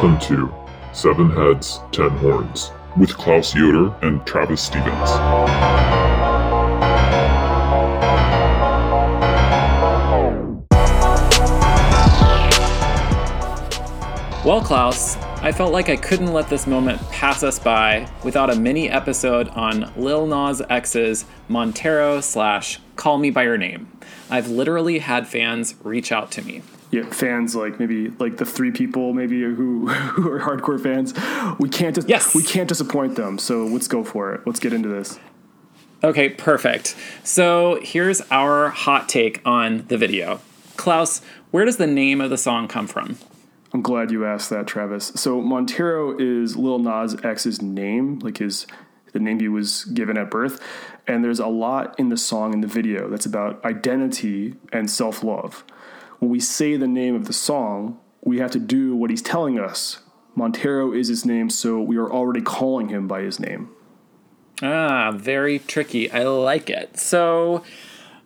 Welcome to Seven Heads, Ten Horns with Klaus Yoder and Travis Stevens. Well, Klaus, I felt like I couldn't let this moment pass us by without a mini episode on Lil Nas X's Montero slash Call Me By Your Name. I've literally had fans reach out to me. Yeah, fans like maybe like the three people maybe who who are hardcore fans. We can't dis- Yes. we can't disappoint them. So let's go for it. Let's get into this. Okay, perfect. So here's our hot take on the video. Klaus, where does the name of the song come from? I'm glad you asked that, Travis. So Montero is Lil Nas X's name, like his the name he was given at birth, and there's a lot in the song and the video that's about identity and self-love. When we say the name of the song, we have to do what he's telling us. Montero is his name, so we are already calling him by his name. Ah, very tricky. I like it. So,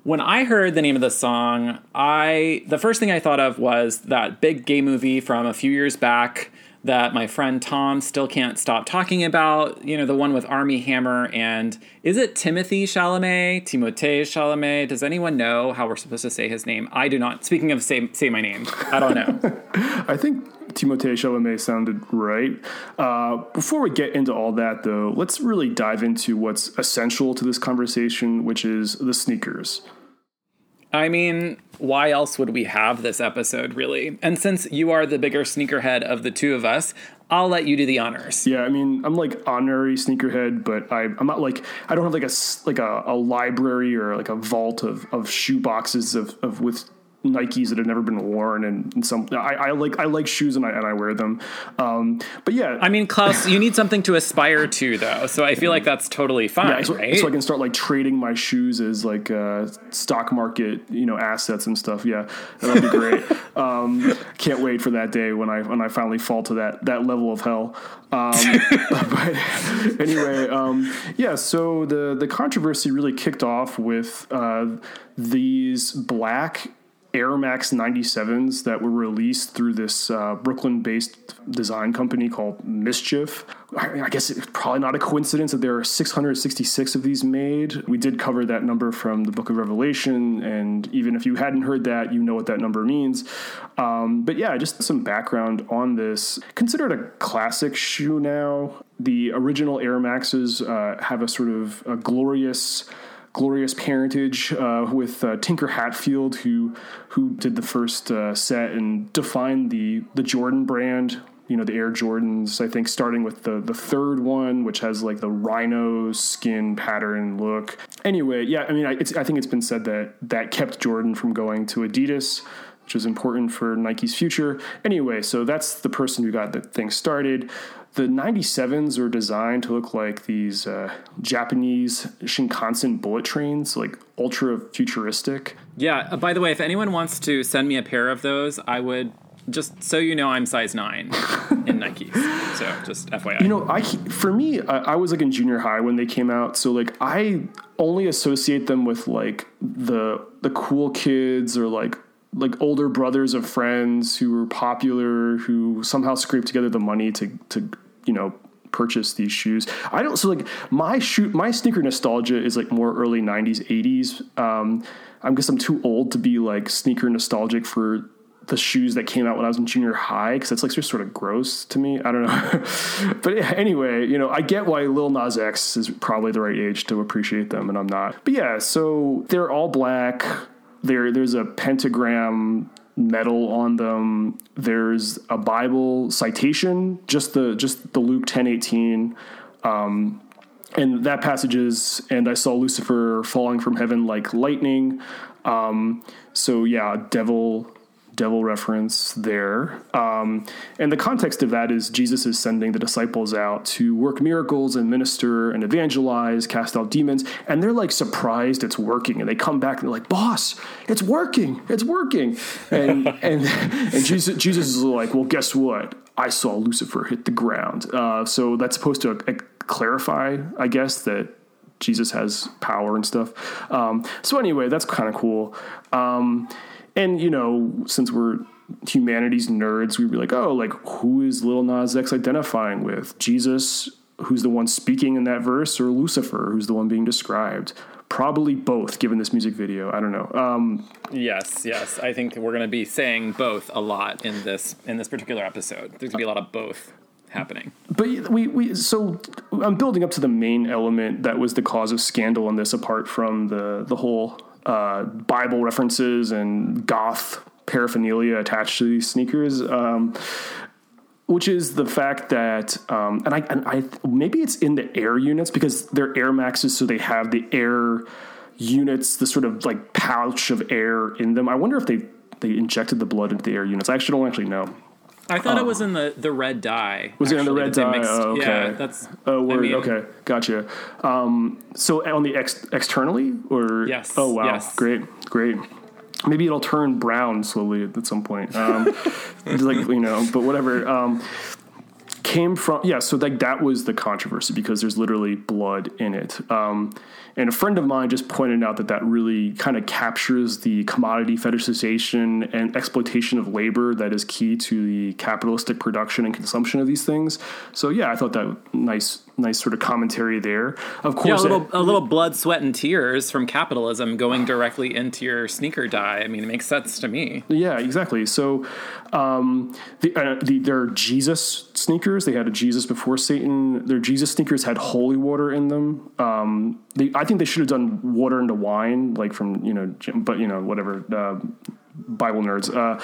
when I heard the name of the song, I the first thing I thought of was that big gay movie from a few years back that my friend Tom still can't stop talking about. You know, the one with Armie Hammer and is it Timothy Chalamet? Timothée Chalamet? Does anyone know how we're supposed to say his name? I do not. Speaking of say say my name, I don't know. I think Timothée Chalamet sounded right. Uh, before we get into all that, though, let's really dive into what's essential to this conversation, which is the sneakers. I mean, why else would we have this episode, really? And since you are the bigger sneakerhead of the two of us, I'll let you do the honors. Yeah, I mean, I'm like honorary sneakerhead, but I, I'm not like I don't have like a like a, a library or like a vault of of shoe boxes of, of with Nikes that have never been worn and, and some I, I like I like shoes and I and I wear them. Um, but yeah, I mean, Klaus, you need something to aspire to, though. So I feel like that's totally fine, Yeah, so, right? so I can start like trading my shoes as like uh, stock market, you know, assets and stuff. Yeah, that'd be great. um, can't wait for that day when I when I finally fall to that that level of hell. Um, but anyway, um, yeah. So the the controversy really kicked off with uh, these black Air Max 97s that were released through this uh, Brooklyn based design company called MSCHF. I, I guess it's probably not a coincidence that there are 666 of these made. We did cover that number from the book of Revelation, and even if you hadn't heard that, you know what that number means. Um, but yeah, just some background on this. Considered a classic shoe now. The original Air Maxes uh, have a sort of a glorious glorious parentage uh, with uh, Tinker Hatfield, who who did the first uh, set and defined the the Jordan brand. You know the Air Jordans. I think starting with the the third one, which has like the rhino skin pattern look. Anyway, yeah, I mean, I, I think it's been said that that kept Jordan from going to Adidas. Which is important for Nike's future. Anyway, so that's the person who got the thing started. The 97s are designed to look like these uh, Japanese Shinkansen bullet trains, like ultra futuristic. yeah, uh, by the way, if anyone wants to send me a pair of those, I would just so you know I'm size nine in Nikes. So just FYI. You know, I for me, I, I was like in junior high when they came out, so like I only associate them with like the the cool kids or like like older brothers of friends who were popular, who somehow scraped together the money to to you know purchase these shoes. I don't so like my shoe my sneaker nostalgia is like more early 90s 80s. Um I guess I'm too old to be like sneaker nostalgic for the shoes that came out when I was in junior high because it's like just sort of gross to me. I don't know. but anyway, you know, I get why Lil Nas X is probably the right age to appreciate them, and I'm not. But yeah, so they're all black. There, there's a pentagram medal on them. There's a Bible citation, just the just the Luke ten eighteen. Um, and that passage is, and I saw Lucifer falling from heaven like lightning. Um, so yeah, devil, devil reference there. Um, and the context of that is Jesus is sending the disciples out to work miracles and minister and evangelize, cast out demons, and they're like surprised it's working, and they come back and they're like, "Boss, it's working, it's working," and and and Jesus, Jesus is like, "Well, guess what? I saw Lucifer hit the ground." Uh, so that's supposed to uh, clarify, I guess, that Jesus has power and stuff. Um, so anyway, that's kind of cool. Um, and you know, since we're humanities nerds, we'd be like, oh, like who is Lil Nas X identifying with? Jesus, who's the one speaking in that verse, or Lucifer, who's the one being described? Probably both, given this music video. I don't know. Um, yes, yes. I think we're going to be saying both a lot in this in this particular episode. There's going to be a lot of both happening. But we, we so I'm building up to the main element that was the cause of scandal in this, apart from the the whole uh, Bible references and goth paraphernalia attached to these sneakers. Um, which is the fact that, um, and I, and I, maybe it's in the air units because they're Air Maxes, so they have the air units, the sort of like pouch of air in them. I wonder if they they injected the blood into the air units. I actually don't actually know. I thought it was in the, the red dye. Was it in the red dye? mixed- Oh, okay. Yeah, that's. Oh, I word. mean, okay, gotcha. Um, so on the ex- externally, or Yes, Oh wow, yes. great, great. Maybe it'll turn brown slowly at some point. Um, like you know, but whatever. Um, came from yeah so like that was the controversy because there's literally blood in it. Um, and a friend of mine just pointed out that that really kind of captures the commodity fetishization and exploitation of labor that is key to the capitalistic production and consumption of these things. So yeah i thought that nice nice sort of commentary there of course Yeah, a little, it- a little blood, sweat, and tears from capitalism going directly into your sneaker dye. I mean, it makes sense to me. Yeah, exactly. So, um, the, uh, the their Jesus sneakers, they had a Jesus before Satan. Their Jesus sneakers had holy water in them. Um, they, I think they should have done water into wine, like from you know, but you know, whatever. Uh, Bible nerds. Uh,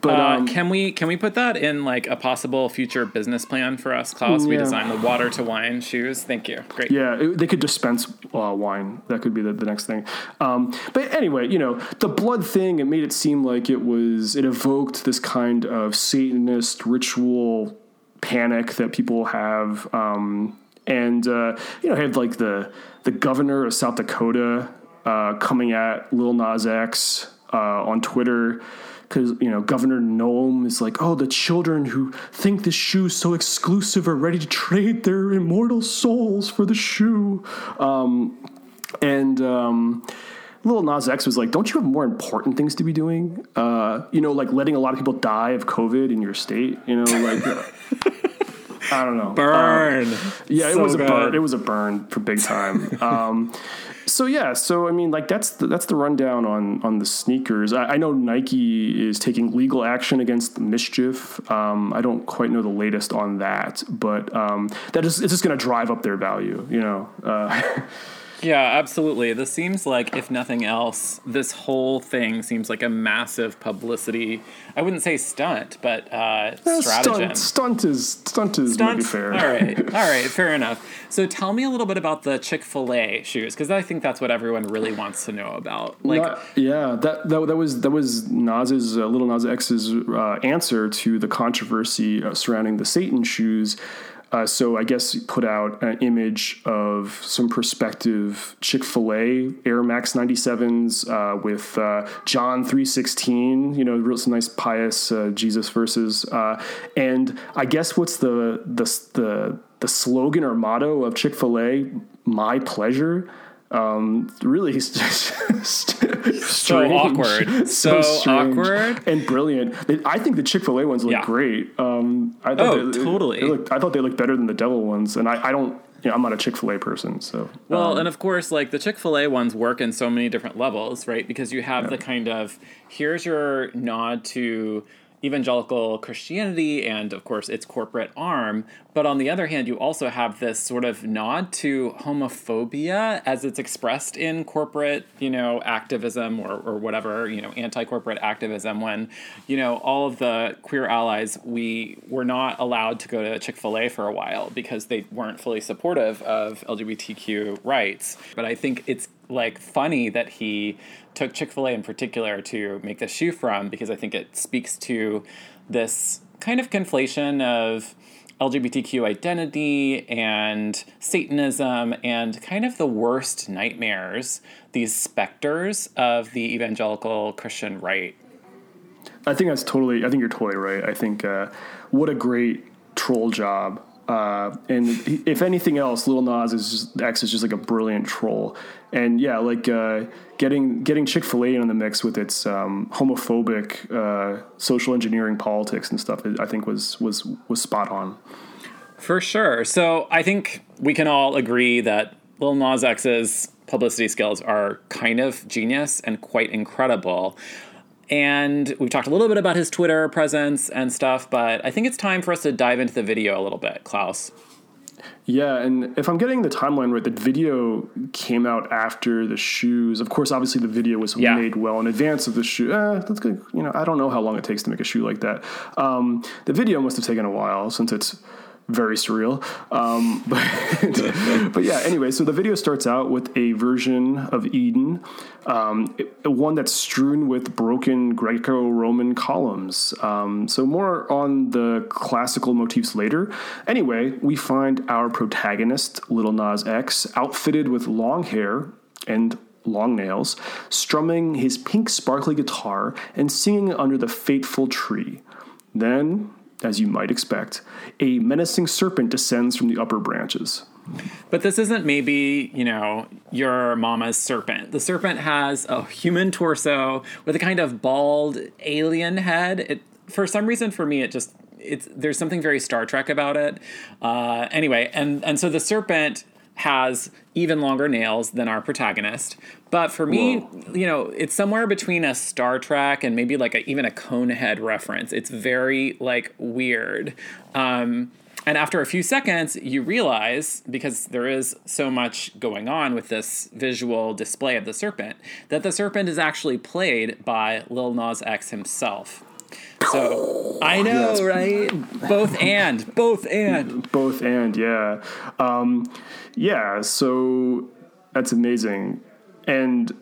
but Uh, um, can we can we put that in like a possible future business plan for us, Klaus? We design the water to wine shoes. Thank you. Great. Yeah, it, they could dispense uh, wine. That could be the, the next thing. Um, but anyway, you know, the blood thing, it made it seem like it was, it evoked this kind of Satanist ritual panic that people have. Um, and, uh, you know, had like the, the governor of South Dakota uh, coming at Lil Nas X uh, on Twitter because you know Governor Noem is like, oh, the children who think this shoe's so exclusive are ready to trade their immortal souls for the shoe, um, and. Um, Little Nas X was like, "Don't you have more important things to be doing? Uh, you know, like letting a lot of people die of COVID in your state. You know, like uh, I don't know. Burn. Yeah, it So was a good. burn. It was a burn for big time. So yeah, so I mean, like that's the, that's the rundown on on the sneakers. I, I know Nike is taking legal action against MSCHF. Um, I don't quite know the latest on that, but um, that is it's just going to drive up their value. You know, uh, Yeah, absolutely. This seems like, if nothing else, this whole thing seems like a massive publicity. I wouldn't say stunt, but uh, stratagem. stunt, stunt is stunt is maybe Stunt? fair. All right, all right, fair enough. So tell me a little bit about the Chick Fil A shoes, because I think that's what everyone really wants to know about. Like, Not- yeah, that, that that was that was Nas's uh, little Nas X's uh, answer to the controversy uh, surrounding the Satan shoes. Uh, so I guess put out an image of some prospective Chick Fil A Air Max 97s uh, with uh, John 316. You know, real some nice pious uh, Jesus verses. Uh, and I guess what's the the the the slogan or motto of Chick Fil A? My pleasure um, really strange. awkward. So strange awkward. and brilliant. I think the Chick Fil A ones look Yeah. great. Um, I thought Oh, they, totally. they looked- I thought they looked better than the Devil ones, and I, I don't. You know, I'm not a Chick Fil A person, so Well, um, and of course, like the Chick fil A ones work in so many different levels, right? Because you have the kind of here's your nod to evangelical Christianity and, of course, its corporate arm. But on the other hand, you also have this sort of nod to homophobia as it's expressed in corporate, you know, activism or, or whatever, you know, anti corporate activism when, you know, all of the queer allies, we were not allowed to go to Chick fil A for a while because they weren't fully supportive of LGBTQ rights. But I think it's like funny that he took Chick fil A in particular to make the shoe from because I think it speaks to this kind of conflation of LGBTQ identity and Satanism and kind of the worst nightmares, these specters of the evangelical Christian right. I think that's totally. I think you're totally right. I think uh, what a great troll job Uh, and if anything else, Lil Nas is just, X is just like a brilliant troll. And yeah, like uh, getting getting Chick Fil A in the mix with its um, homophobic uh, social engineering politics and stuff, I think was was was spot on. For sure. So I think we can all agree that Lil Nas X's publicity skills are kind of genius and quite incredible. And we've talked a little bit about his Twitter presence and stuff, but I think it's time for us to dive into the video a little bit, Klaus. Yeah, and if I'm getting the timeline right, the video came out after the shoes. Of course, obviously the video was Yeah. made well in advance of the shoe. Eh, that's good. You know, I don't know how long it takes to make a shoe like that. Um, the video must have taken a while since it's very surreal. Um, but, but yeah, anyway, so the video starts out with a version of Eden, um, it- one that's strewn with broken Greco Roman columns. Um, so, more on the classical motifs later. Anyway, we find our protagonist, Little Nas X, outfitted with long hair and long nails, strumming his pink sparkly guitar and singing under the fateful tree. Then, as you might expect, a menacing serpent descends from the upper branches. But this isn't maybe, you know, your mama's serpent. The serpent has a human torso with a kind of bald alien head. It, for some reason, for me, it just it's there's something very Star Trek about it. Uh, anyway, and and so the serpent has even longer nails than our protagonist. But for me, you know, it's somewhere between a Star Trek and maybe like a, even a Conehead reference. It's very like weird. Um, and after a few seconds, you realize, because there is so much going on with this visual display of the serpent, that the serpent is actually played by Lil Nas X himself. So I know, right? Both and, both and. Both and, yeah. Um, yeah, so that's amazing. And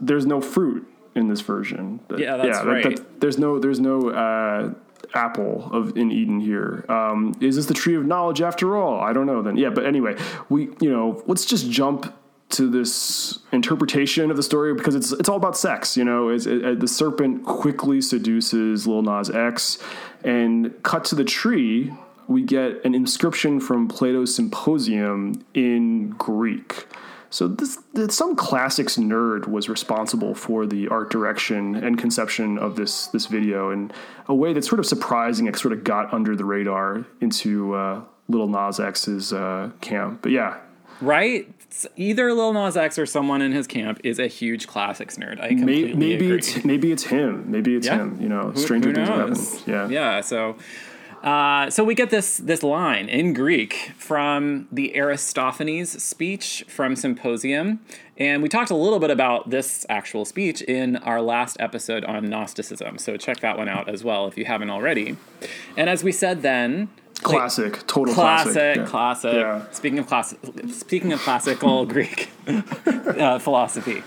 there's no fruit in this version. Yeah, that's right. there's no there's no uh, apple of in Eden here. Um, is this the tree of knowledge after all? I don't know then. Yeah, but anyway, we you know, let's just jump to this interpretation of the story because it's it's all about sex. You know, it's, it, the serpent quickly seduces Lil Nas X, and cut to the tree, we get an inscription from Plato's Symposium in Greek. So this, this some classics nerd was responsible for the art direction and conception of this this video in a way that's sort of surprising. It sort of got under the radar into uh, Little Nas X's uh, camp. But yeah, Right? Either Lil Nas X or someone in his camp is a huge classics nerd. I completely maybe agree. it's maybe it's him. Maybe it's Yeah. him. You know, Who- stranger who things knows? Yeah. Yeah. So, uh, so we get this this line in Greek from the Aristophanes speech from Symposium, and we talked a little bit about this actual speech in our last episode on Gnosticism. So check that one out as well if you haven't already. And as we said then. Classic, total Classic, classic. Yeah. classic. Yeah. Speaking of classic, speaking of classical Greek uh, philosophy.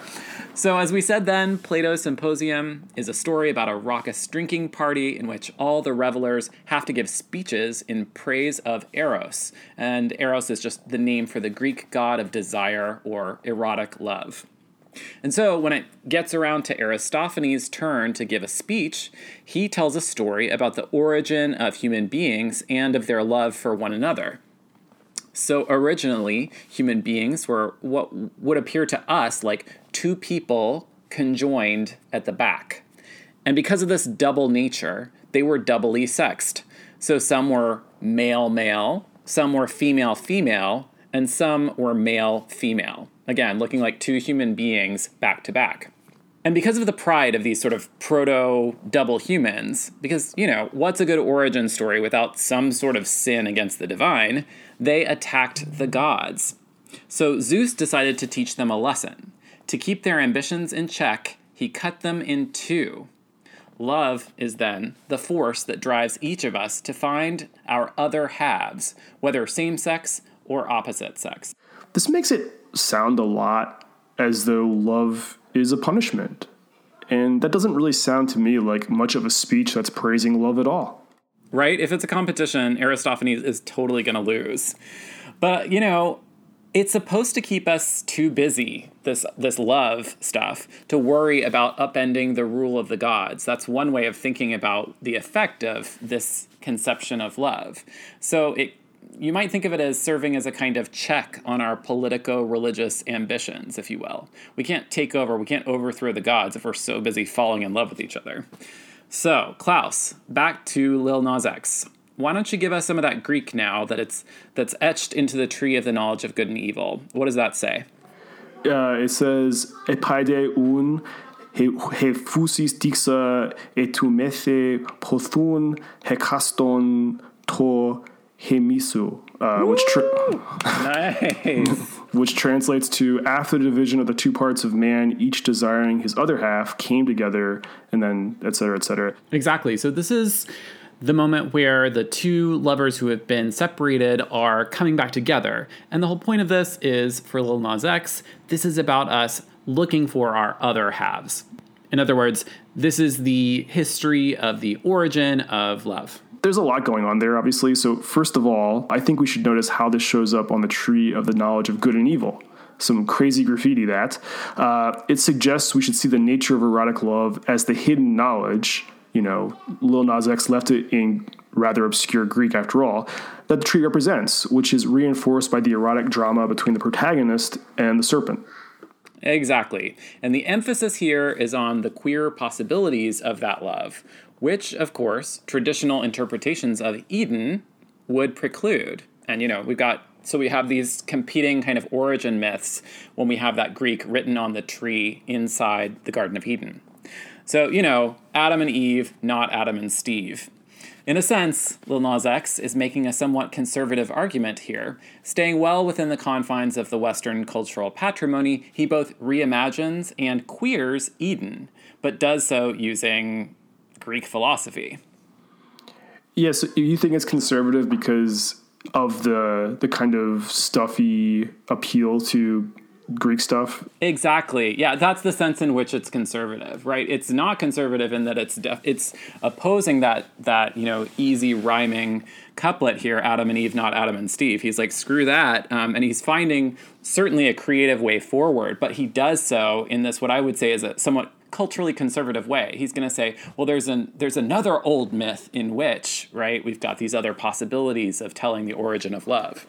So, as we said then, Plato's Symposium is a story about a raucous drinking party in which all the revelers have to give speeches in praise of Eros. And Eros is just the name for the Greek god of desire or erotic love. And so, when it gets around to Aristophanes' turn to give a speech, he tells a story about the origin of human beings and of their love for one another. So, originally, human beings were what would appear to us like two people conjoined at the back. And because of this double nature, they were doubly sexed. So, some were male male, some were female female, and some were male female. Again, looking like two human beings back to back. And because of the pride of these sort of proto double humans, because, you know, what's a good origin story without some sort of sin against the divine? They attacked the gods. So Zeus decided to teach them a lesson. To keep their ambitions in check, he cut them in two. Love is then the force that drives each of us to find our other halves, whether same sex or opposite sex. This makes it sound a lot as though love is a punishment. And that doesn't really sound to me like much of a speech that's praising love at all. right? If it's a competition, Aristophanes is totally going to lose. But, you know, it's supposed to keep us too busy, this this love stuff, to worry about upending the rule of the gods. That's one way of thinking about the effect of this conception of love. So it you might think of it as serving as a kind of check on our politico religious ambitions, if you will. We can't take over, we can't overthrow the gods if we're so busy falling in love with each other. So, Klaus, back to Lil Nas X. Why don't you give us some of that Greek now that it's that's etched into the tree of the knowledge of good and evil? What does that say? Uh, it says epaide un he fusis dixa etumethe pothun hekaston to hemisu, uh, which tra- Nice. which translates to after the division of the two parts of man, each desiring his other half, came together, and then et cetera, et cetera. Exactly. So this is the moment where the two lovers who have been separated are coming back together. And the whole point of this is for Lil Nas X, this is about us looking for our other halves. In other words, this is the history of the origin of love. There's a lot going on there, obviously. So, first of all, I think we should notice how this shows up on the tree of the knowledge of good and evil. Some crazy graffiti that. Uh, it suggests we should see the nature of erotic love as the hidden knowledge. You know, Lil Nas X left it in rather obscure Greek after all, that the tree represents, which is reinforced by the erotic drama between the protagonist and the serpent. Exactly. And the emphasis here is on the queer possibilities of that love, which, of course, traditional interpretations of Eden would preclude. And, you know, we've got, so we have these competing kind of origin myths when we have that Greek written on the tree inside the Garden of Eden. So, you know, Adam and Eve, not Adam and Steve. In a sense, Lil Nas X is making a somewhat conservative argument here. Staying well within the confines of the Western cultural patrimony, he both reimagines and queers Eden, but does so using Greek philosophy. Yes, you think it's conservative because of the the kind of stuffy appeal to Greek stuff. Exactly. Yeah, that's the sense in which it's conservative, right? It's not conservative in that it's def- it's opposing that that you know easy rhyming couplet here, Adam and Eve, not Adam and Steve. He's like screw that, um, and he's finding certainly a creative way forward, but he does so in this what I would say is a somewhat culturally conservative way. He's going to say, well, there's an there's another old myth in which right we've got these other possibilities of telling the origin of love.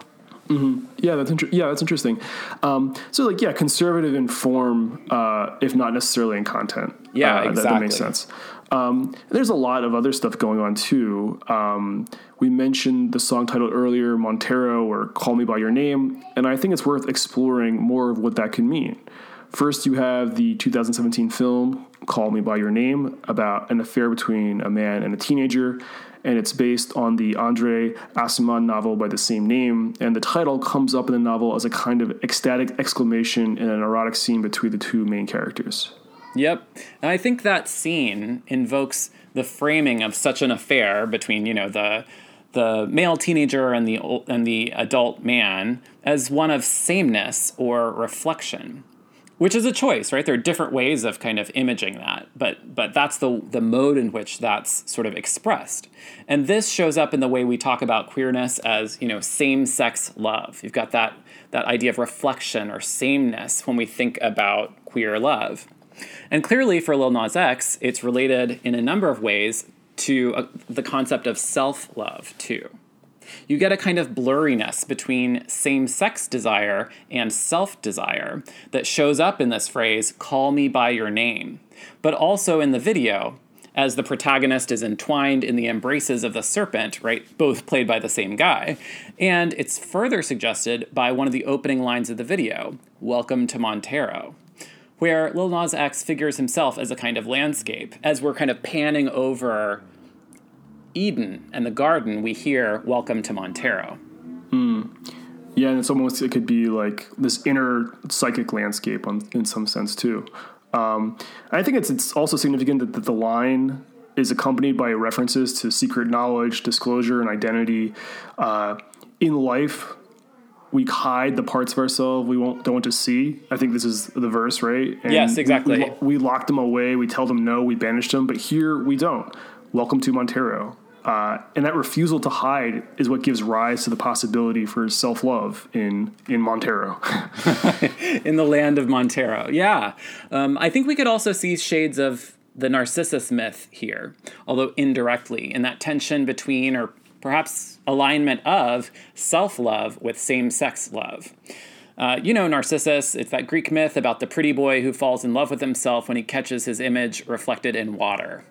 Mm-hmm. Yeah, that's inter- yeah, that's interesting. Um, so, like, yeah, conservative in form, uh, if not necessarily in content. Yeah, uh, exactly. That, that, makes sense. Um, there's a lot of other stuff going on too. Um, we mentioned the song title earlier, Montero, or "Call Me by Your Name," and I think it's worth exploring more of what that can mean. First, you have the 2017 film "Call Me by Your Name" about an affair between a man and a teenager and it's based on the Andre Aciman novel by the same name. And the title comes up in the novel as a kind of ecstatic exclamation in an erotic scene between the two main characters. Yep. And I think that scene invokes the framing of such an affair between, you know, the the male teenager and the and the adult man as one of sameness or reflection which is a choice, right? There are different ways of kind of imaging that, but but that's the the mode in which that's sort of expressed. And this shows up in the way we talk about queerness as, you know, same-sex love. You've got that that idea of reflection or sameness when we think about queer love. And clearly for Lil Nas X, it's related in a number of ways to uh, the concept of self-love too you get a kind of blurriness between same sex desire and self desire that shows up in this phrase, call me by your name, but also in the video. As the protagonist is entwined in the embraces of the serpent, right? Both played by the same guy. And it's further suggested by one of the opening lines of the video Welcome to Montero where Lil Nas X figures himself as a kind of landscape, as we're kind of panning over Eden and the garden, we hear "Welcome to Montero." Mm. Yeah, and it's almost it could be like this inner psychic landscape on, in some sense too. Um, I think it's it's also significant that, that the line is accompanied by references to secret knowledge, disclosure, and identity. Uh, in life, we hide the parts of ourselves we won't don't want to see. I think this is the verse, right? And yes, exactly. We, we, we lock them away. We tell them no. We banish them. But here we don't. Welcome to Montero. Uh, and that refusal to hide is what gives rise to the possibility for self love in in Montero, in the land of Montero. Yeah, um, I think we could also see shades of the Narcissus myth here, although indirectly, in that tension between or perhaps alignment of self love with same sex love. Uh, you know, Narcissus, it's that Greek myth about the pretty boy who falls in love with himself when he catches his image reflected in water.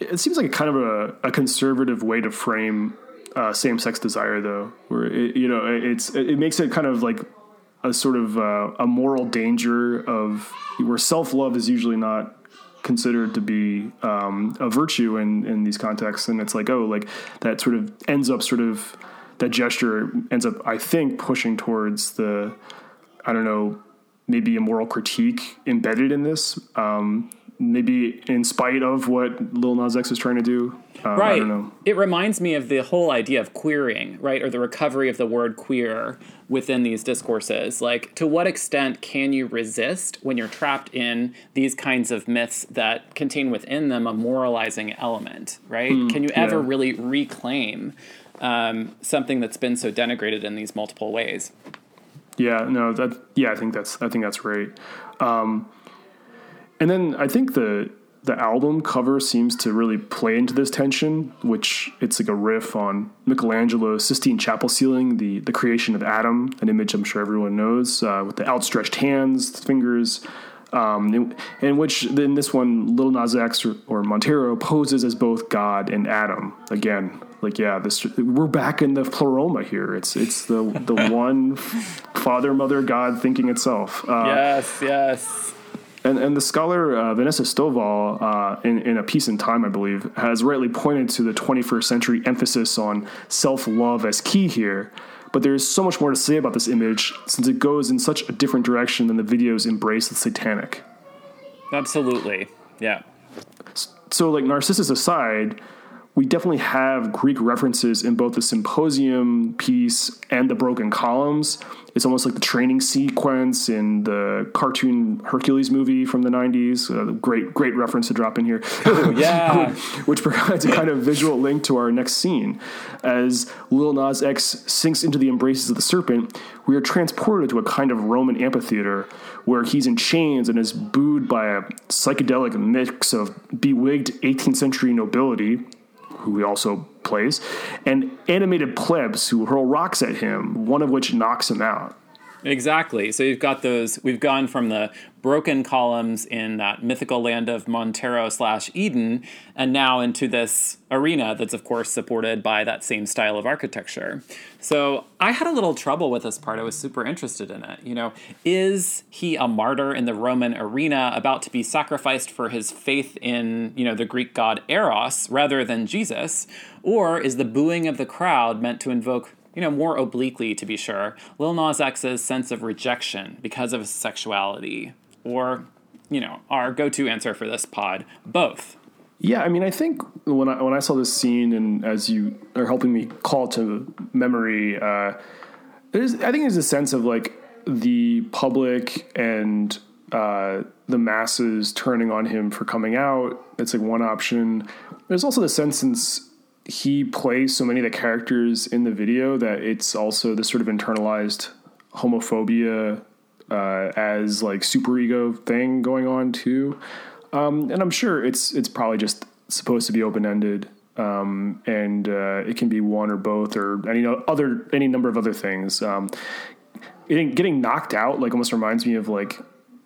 It seems like a kind of a, a conservative way to frame uh, same-sex desire, though, where it, you know it's it makes it kind of like a sort of uh, a moral danger of where self-love is usually not considered to be um, a virtue in in these contexts, and it's like oh, like that sort of ends up sort of that gesture ends up, I think, pushing towards the I don't know maybe a moral critique embedded in this. Um, maybe in spite of what Lil Nas X is trying to do. Um, right. It reminds me of the whole idea of queering, right, or the recovery of the word queer within these discourses. Like, to what extent can you resist when you're trapped in these kinds of myths that contain within them a moralizing element, right? Mm, can you ever yeah. really reclaim um, something that's been so denigrated in these multiple ways? Yeah, no, that yeah, I think that's I think that's right. Um, and then I think the the album cover seems to really play into this tension, which it's like a riff on Michelangelo's Sistine Chapel ceiling, the the creation of Adam, an image I'm sure everyone knows, uh, with the outstretched hands, fingers. Um, in, in, which in this one, Lil Nas X or, or, Montero poses as both God and Adam. Again, like yeah, this we're back in the pleroma here. It's it's the the one Father, Mother, God thinking itself. Uh, yes, yes. And, and the scholar uh, Vanessa Stovall, uh, in, in A Piece in Time, I believe, has rightly pointed to the 21st century emphasis on self love as key here. But there's so much more to say about this image since it goes in such a different direction than the video's embrace the satanic. Absolutely. Yeah. So, like, Narcissus aside, we definitely have Greek references in both the symposium piece and the broken columns. It's almost like the training sequence in the cartoon Hercules movie from the 90s. Uh, great, great reference to drop in here. yeah. Which provides a kind of visual link to our next scene. As Lil Nas X sinks into the embraces of the serpent, we are transported to a kind of Roman amphitheater where he's in chains and is booed by a psychedelic mix of bewigged 18th century nobility who he also plays, and animated plebs who hurl rocks at him, one of which knocks him out. Exactly. So you've got those. We've gone from the broken columns in that mythical land of Montero slash Eden, and now into this arena that's, of course, supported by that same style of architecture. So I had a little trouble with this part. I was super interested in it. You know, is he a martyr in the Roman arena about to be sacrificed for his faith in, you know, the Greek god Eros rather than Jesus? Or is the booing of the crowd meant to invoke you know, more obliquely to be sure, Lil Nas X's sense of rejection because of his sexuality, or, you know, our go-to answer for this pod, both. Yeah, I mean, I think when I when I saw this scene, and as you are helping me call to memory, uh, I think there's a sense of like the public and uh, the masses turning on him for coming out. It's like one option. There's also the sense since he plays so many of the characters in the video that it's also this sort of internalized homophobia uh, as like superego thing going on too. Um, and I'm sure it's it's probably just supposed to be open ended, um, and uh, it can be one or both or any other any number of other things. Um, getting, getting knocked out like almost reminds me of like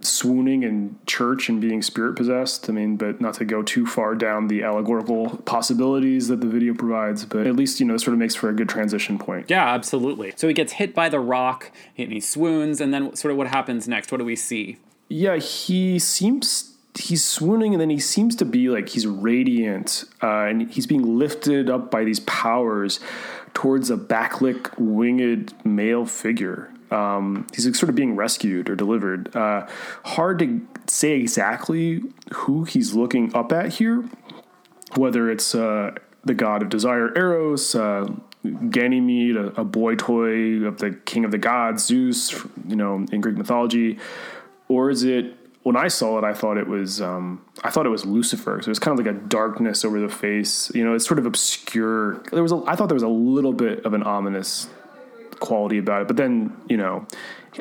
swooning in church and being spirit possessed. I mean, but not to go too far down the allegorical possibilities that the video provides, but at least, you know, sort of makes for a good transition point. Yeah, absolutely. So he gets hit by the rock and he swoons, and then sort of what happens next? What do we see? Yeah, he seems he's swooning and then he seems to be like he's radiant uh, and he's being lifted up by these powers towards a backlit winged male figure um, he's sort of being rescued or delivered. Uh, hard to say exactly who he's looking up at here, whether it's uh, the god of desire, Eros, uh, Ganymede, a, a, boy toy of the king of the gods, Zeus, you know, in Greek mythology, or is it? When I saw it, I thought it was um, I thought it was Lucifer. So it was kind of like a darkness over the face. You know, it's sort of obscure. There was a, I thought there was a little bit of an ominous quality about it. But then, you know,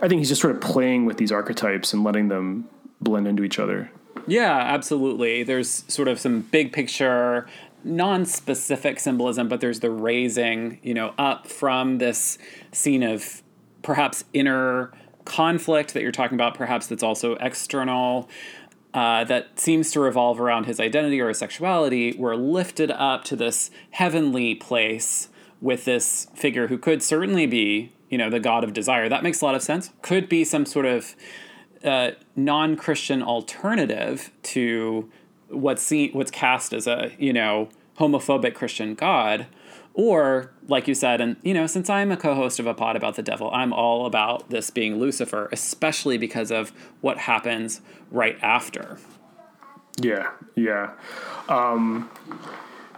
I think he's just sort of playing with these archetypes and letting them blend into each other. Yeah, absolutely. There's sort of some big picture non-specific symbolism, but there's the raising, you know, up from this scene of perhaps inner conflict that you're talking about, perhaps that's also external. Uh, that seems to revolve around his identity or his sexuality, we're lifted up to this heavenly place with this figure who could certainly be, you know, the god of desire. That makes a lot of sense. Could be some sort of uh, non-Christian alternative to what's seen, what's cast as a you know homophobic Christian god, or like you said, and you know, since I'm a co-host of a pod about the devil, I'm all about this being Lucifer, especially because of what happens right after. Yeah, yeah. Um,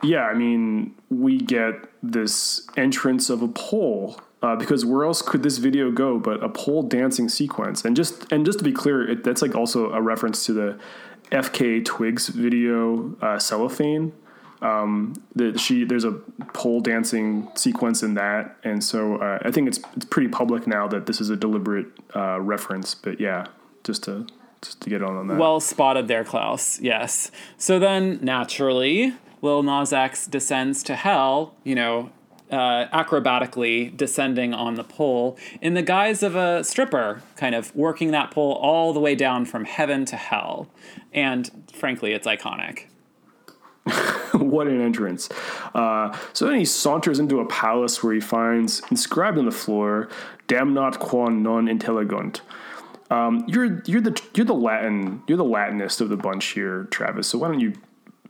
yeah, I mean, we get this entrance of a pole uh, because where else could this video go but a pole dancing sequence? And just and just to be clear, it, that's like also a reference to the FKA Twigs video uh, cellophane. Um, that she there's a pole dancing sequence in that, and so uh, I think it's it's pretty public now that this is a deliberate uh, reference. But yeah, just to just to get on on that. Well spotted there, Klaus. Yes. So then naturally, Lil Nas X descends to hell. You know, uh, acrobatically descending on the pole in the guise of a stripper, kind of working that pole all the way down from heaven to hell. And frankly, it's iconic. what an entrance. Uh, so then he saunters into a palace where he finds inscribed on the floor, Damnat quam non intellegunt. Um, you're you're the you're the Latin you're the Latinist of the bunch here, Travis. So why don't you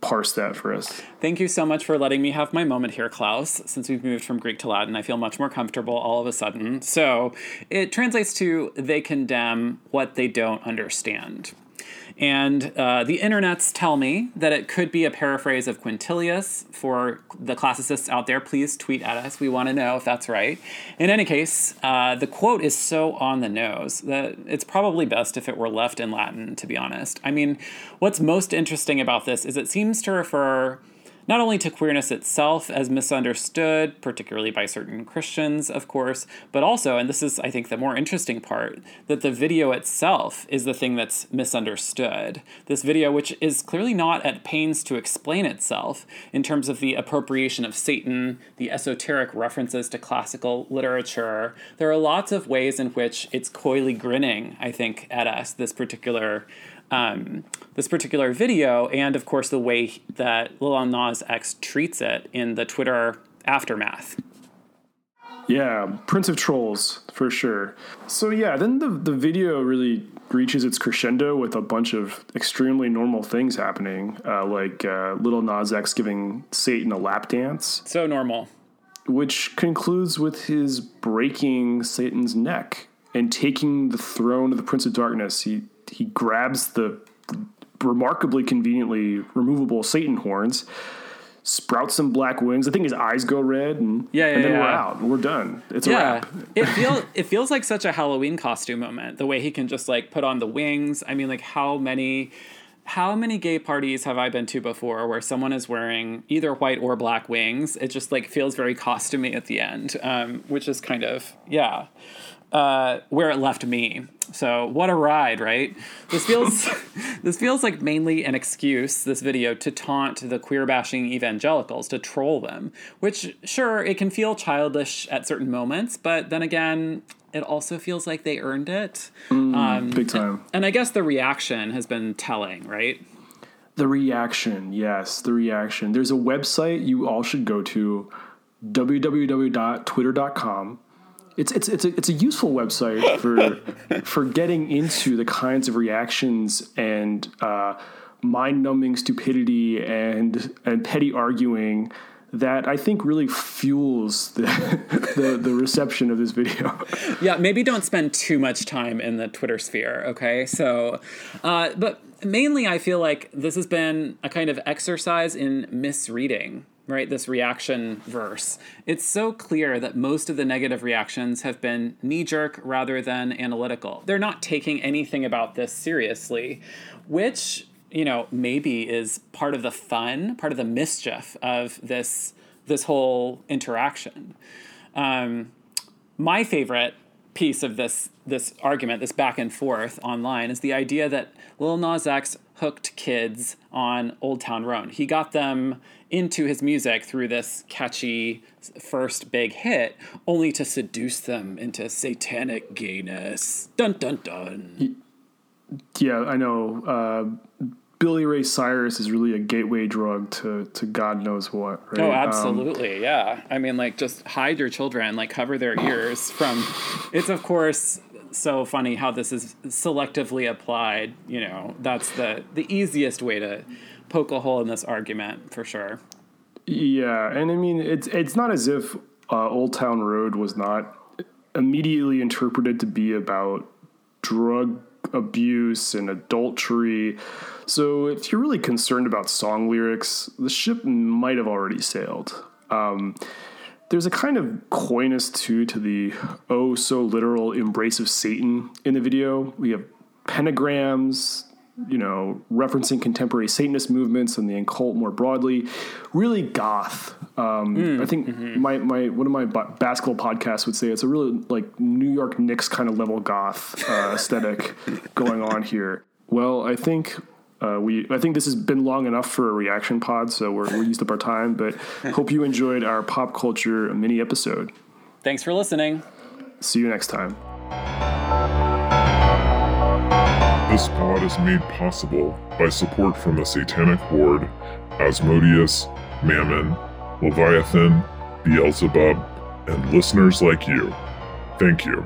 parse that for us? Thank you so much for letting me have my moment here, Klaus. Since we've moved from Greek to Latin, I feel much more comfortable all of a sudden. So it translates to they condemn what they don't understand. And uh, the internets tell me that it could be a paraphrase of Quintilius. For the classicists out there, please tweet at us. We want to know if that's right. In any case, uh, the quote is so on the nose that it's probably best if it were left in Latin, to be honest. I mean, what's most interesting about this is it seems to refer not only to queerness itself as misunderstood, particularly by certain Christians, of course, but also, and this is, I think, the more interesting part, that the video itself is the thing that's misunderstood. This video, which is clearly not at pains to explain itself in terms of the appropriation of Satan, the esoteric references to classical literature, there are lots of ways in which it's coyly grinning, I think, at us, this particular um, this particular video, and of course the way that Lil Nas X treats it in the Twitter aftermath. Yeah, Prince of Trolls for sure. So yeah, then the the video really reaches its crescendo with a bunch of extremely normal things happening, uh, like uh, Little Nas X giving Satan a lap dance. So normal. Which concludes with his breaking Satan's neck and taking the throne of the Prince of Darkness. He he grabs the remarkably conveniently removable Satan horns, sprouts some black wings. I think his eyes go red, and yeah, yeah and then yeah. we're out. We're done. It's yeah. a wrap. it feels it feels like such a Halloween costume moment. The way he can just like put on the wings. I mean, like how many. How many gay parties have I been to before where someone is wearing either white or black wings? It just like feels very costumey at the end, um, which is kind of yeah uh, where it left me. So what a ride, right? This feels this feels like mainly an excuse, this video, to taunt the queer bashing evangelicals, to troll them. Which sure, it can feel childish at certain moments, but then again, it also feels like they earned it. Mm, um, big time. And, and I guess the reaction has been telling, right? The reaction, yes, the reaction. There's a website you all should go to www.twitter.com it's it's it's a, it's a useful website for for getting into the kinds of reactions and uh, mind-numbing stupidity and and petty arguing that I think really fuels the, the, the reception of this video. Yeah, maybe don't spend too much time in the Twitter sphere. Okay, so, uh, but mainly I feel like this has been a kind of exercise in misreading right this reaction verse. It's so clear that most of the negative reactions have been knee jerk rather than analytical. They're not taking anything about this seriously which you know maybe is part of the fun part of the mischief of this this whole interaction. Um, my favorite piece of this this argument, this back and forth online, is the idea that Lil Nas X hooked kids on Old Town Road. He got them into his music through this catchy first big hit, only to seduce them into satanic gayness. Dun dun dun. Yeah, I know. Uh, Billy Ray Cyrus is really a gateway drug to to God knows what. Right? Oh, absolutely. Um, yeah. I mean, like, just hide your children, like, cover their ears from. It's of course so funny how this is selectively applied. You know, that's the the easiest way to poke a hole in this argument for sure. Yeah, and I mean, it's it's not as if uh, Old Town Road was not immediately interpreted to be about drug abuse and adultery. So, if you're really concerned about song lyrics, the ship might have already sailed. Um, there's a kind of coyness too to the oh so literal embrace of Satan in the video. We have pentagrams, you know, referencing contemporary Satanist movements and the occult more broadly. Really goth. Um, mm, I think mm-hmm. my, my one of my basketball podcasts would say it's a really like New York Knicks kind of level goth uh, aesthetic going on here. Well, I think uh, we I think this has been long enough for a reaction pod, so we're, we're used up our time. But hope you enjoyed our pop culture mini episode. Thanks for listening. See you next time. This pod is made possible by support from the Satanic Horde, Asmodeus, Mammon, Leviathan, Beelzebub, and listeners like you. Thank you.